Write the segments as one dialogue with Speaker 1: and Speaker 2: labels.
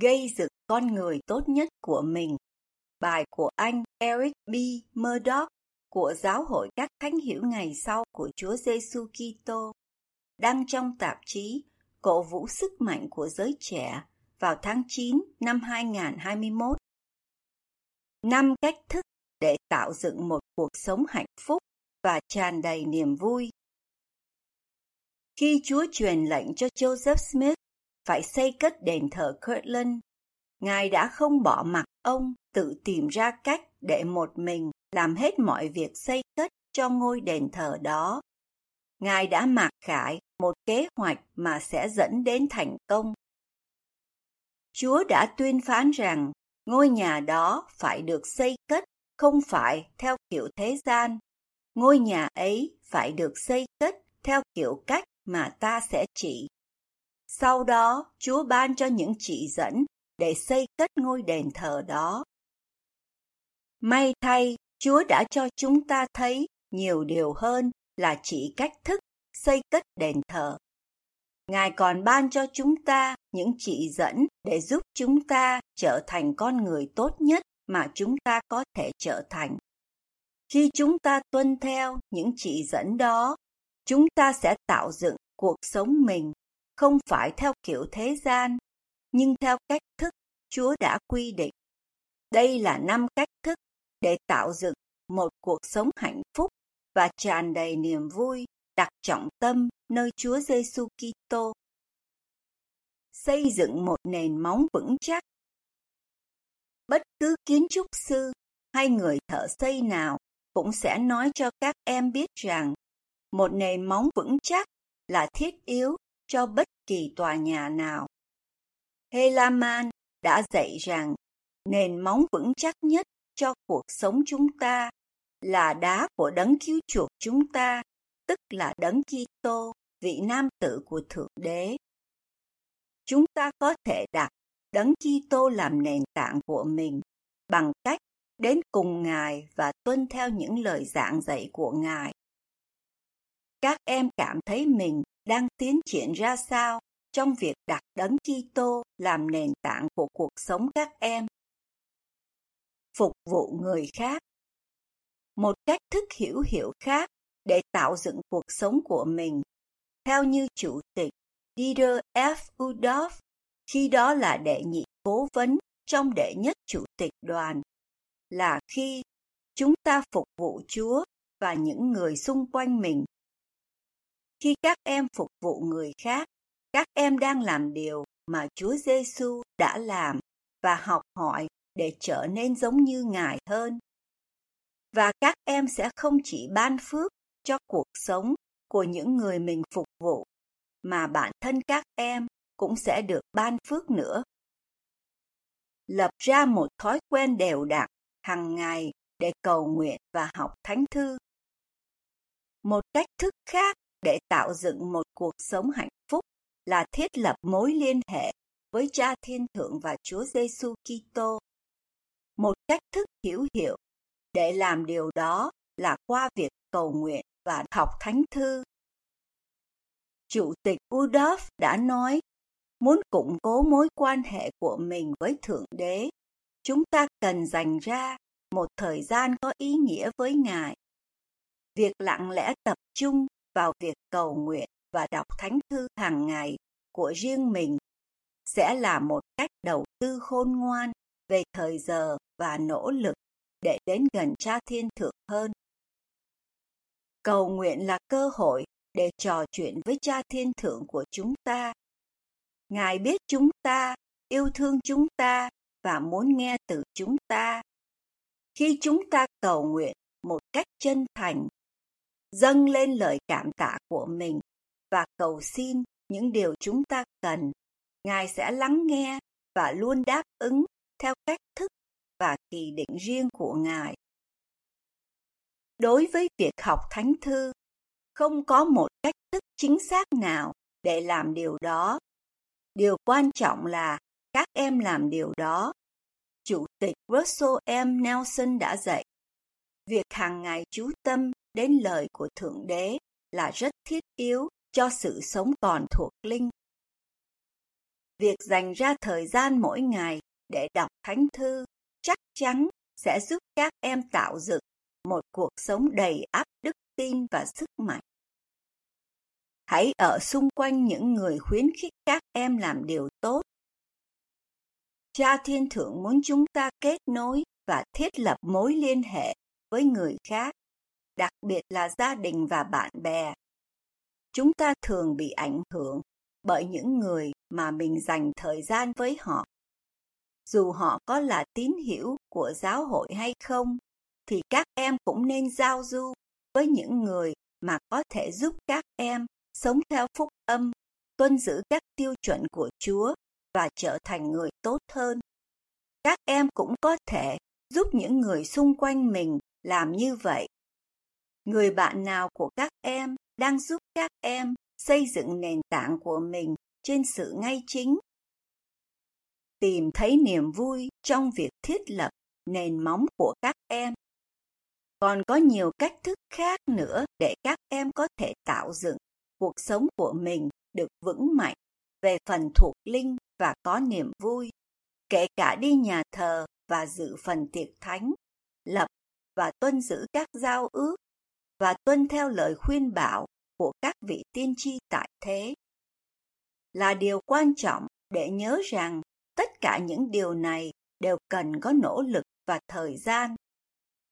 Speaker 1: Gây dựng con người tốt nhất của mình. Bài của anh Eric B. Murdoch của Giáo hội các thánh hiểu ngày sau của Chúa Giêsu Kitô đăng trong tạp chí Cổ vũ sức mạnh của giới trẻ vào tháng 9 năm 2021. Năm cách thức để tạo dựng một cuộc sống hạnh phúc và tràn đầy niềm vui. Khi Chúa truyền lệnh cho Joseph Smith phải xây cất đền thờ Kirtland. Ngài đã không bỏ mặc ông, tự tìm ra cách để một mình làm hết mọi việc xây cất cho ngôi đền thờ đó. Ngài đã mặc khải một kế hoạch mà sẽ dẫn đến thành công. Chúa đã tuyên phán rằng, ngôi nhà đó phải được xây cất, không phải theo kiểu thế gian. Ngôi nhà ấy phải được xây cất theo kiểu cách mà ta sẽ chỉ. Sau đó, Chúa ban cho những chỉ dẫn để xây cất ngôi đền thờ đó. May thay, Chúa đã cho chúng ta thấy nhiều điều hơn là chỉ cách thức xây cất đền thờ. Ngài còn ban cho chúng ta những chỉ dẫn để giúp chúng ta trở thành con người tốt nhất mà chúng ta có thể trở thành. Khi chúng ta tuân theo những chỉ dẫn đó, chúng ta sẽ tạo dựng cuộc sống mình không phải theo kiểu thế gian, nhưng theo cách thức Chúa đã quy định. Đây là năm cách thức để tạo dựng một cuộc sống hạnh phúc và tràn đầy niềm vui, đặt trọng tâm nơi Chúa Giêsu Kitô. Xây dựng một nền móng vững chắc. Bất cứ kiến trúc sư hay người thợ xây nào cũng sẽ nói cho các em biết rằng một nền móng vững chắc là thiết yếu cho bất kỳ tòa nhà nào. Helaman đã dạy rằng nền móng vững chắc nhất cho cuộc sống chúng ta là đá của đấng cứu chuộc chúng ta, tức là đấng Kitô, vị nam tử của Thượng Đế. Chúng ta có thể đặt đấng Kitô làm nền tảng của mình bằng cách đến cùng Ngài và tuân theo những lời giảng dạy của Ngài. Các em cảm thấy mình đang tiến triển ra sao trong việc đặt đấng Kitô làm nền tảng của cuộc sống các em. Phục vụ người khác Một cách thức hiểu hiểu khác để tạo dựng cuộc sống của mình, theo như Chủ tịch Dieter F. Udorf, khi đó là đệ nhị cố vấn trong đệ nhất Chủ tịch đoàn, là khi chúng ta phục vụ Chúa và những người xung quanh mình khi các em phục vụ người khác, các em đang làm điều mà Chúa Giêsu đã làm và học hỏi để trở nên giống như Ngài hơn. Và các em sẽ không chỉ ban phước cho cuộc sống của những người mình phục vụ, mà bản thân các em cũng sẽ được ban phước nữa. Lập ra một thói quen đều đặn hàng ngày để cầu nguyện và học thánh thư. Một cách thức khác để tạo dựng một cuộc sống hạnh phúc là thiết lập mối liên hệ với Cha Thiên Thượng và Chúa Giêsu Kitô. Một cách thức hiểu hiệu để làm điều đó là qua việc cầu nguyện và học thánh thư. Chủ tịch Udolf đã nói, muốn củng cố mối quan hệ của mình với Thượng Đế, chúng ta cần dành ra một thời gian có ý nghĩa với Ngài. Việc lặng lẽ tập trung vào việc cầu nguyện và đọc thánh thư hàng ngày của riêng mình sẽ là một cách đầu tư khôn ngoan về thời giờ và nỗ lực để đến gần cha thiên thượng hơn. Cầu nguyện là cơ hội để trò chuyện với cha thiên thượng của chúng ta. Ngài biết chúng ta, yêu thương chúng ta và muốn nghe từ chúng ta. Khi chúng ta cầu nguyện một cách chân thành dâng lên lời cảm tạ của mình và cầu xin những điều chúng ta cần. Ngài sẽ lắng nghe và luôn đáp ứng theo cách thức và kỳ định riêng của ngài. Đối với việc học thánh thư, không có một cách thức chính xác nào để làm điều đó. Điều quan trọng là các em làm điều đó. Chủ tịch russell m. Nelson đã dạy, việc hàng ngày chú tâm đến lời của thượng đế là rất thiết yếu cho sự sống còn thuộc linh. Việc dành ra thời gian mỗi ngày để đọc thánh thư chắc chắn sẽ giúp các em tạo dựng một cuộc sống đầy áp đức, tin và sức mạnh. Hãy ở xung quanh những người khuyến khích các em làm điều tốt. Cha thiên thượng muốn chúng ta kết nối và thiết lập mối liên hệ với người khác đặc biệt là gia đình và bạn bè. Chúng ta thường bị ảnh hưởng bởi những người mà mình dành thời gian với họ. Dù họ có là tín hữu của giáo hội hay không, thì các em cũng nên giao du với những người mà có thể giúp các em sống theo phúc âm, tuân giữ các tiêu chuẩn của chúa và trở thành người tốt hơn. Các em cũng có thể giúp những người xung quanh mình làm như vậy người bạn nào của các em đang giúp các em xây dựng nền tảng của mình trên sự ngay chính? Tìm thấy niềm vui trong việc thiết lập nền móng của các em. Còn có nhiều cách thức khác nữa để các em có thể tạo dựng cuộc sống của mình được vững mạnh về phần thuộc linh và có niềm vui. Kể cả đi nhà thờ và dự phần tiệc thánh, lập và tuân giữ các giao ước và tuân theo lời khuyên bảo của các vị tiên tri tại thế. Là điều quan trọng để nhớ rằng tất cả những điều này đều cần có nỗ lực và thời gian.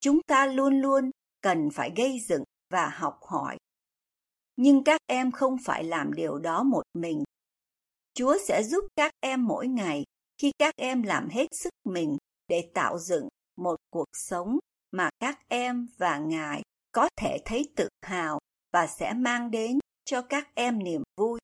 Speaker 1: Chúng ta luôn luôn cần phải gây dựng và học hỏi. Nhưng các em không phải làm điều đó một mình. Chúa sẽ giúp các em mỗi ngày khi các em làm hết sức mình để tạo dựng một cuộc sống mà các em và ngài có thể thấy tự hào và sẽ mang đến cho các em niềm vui.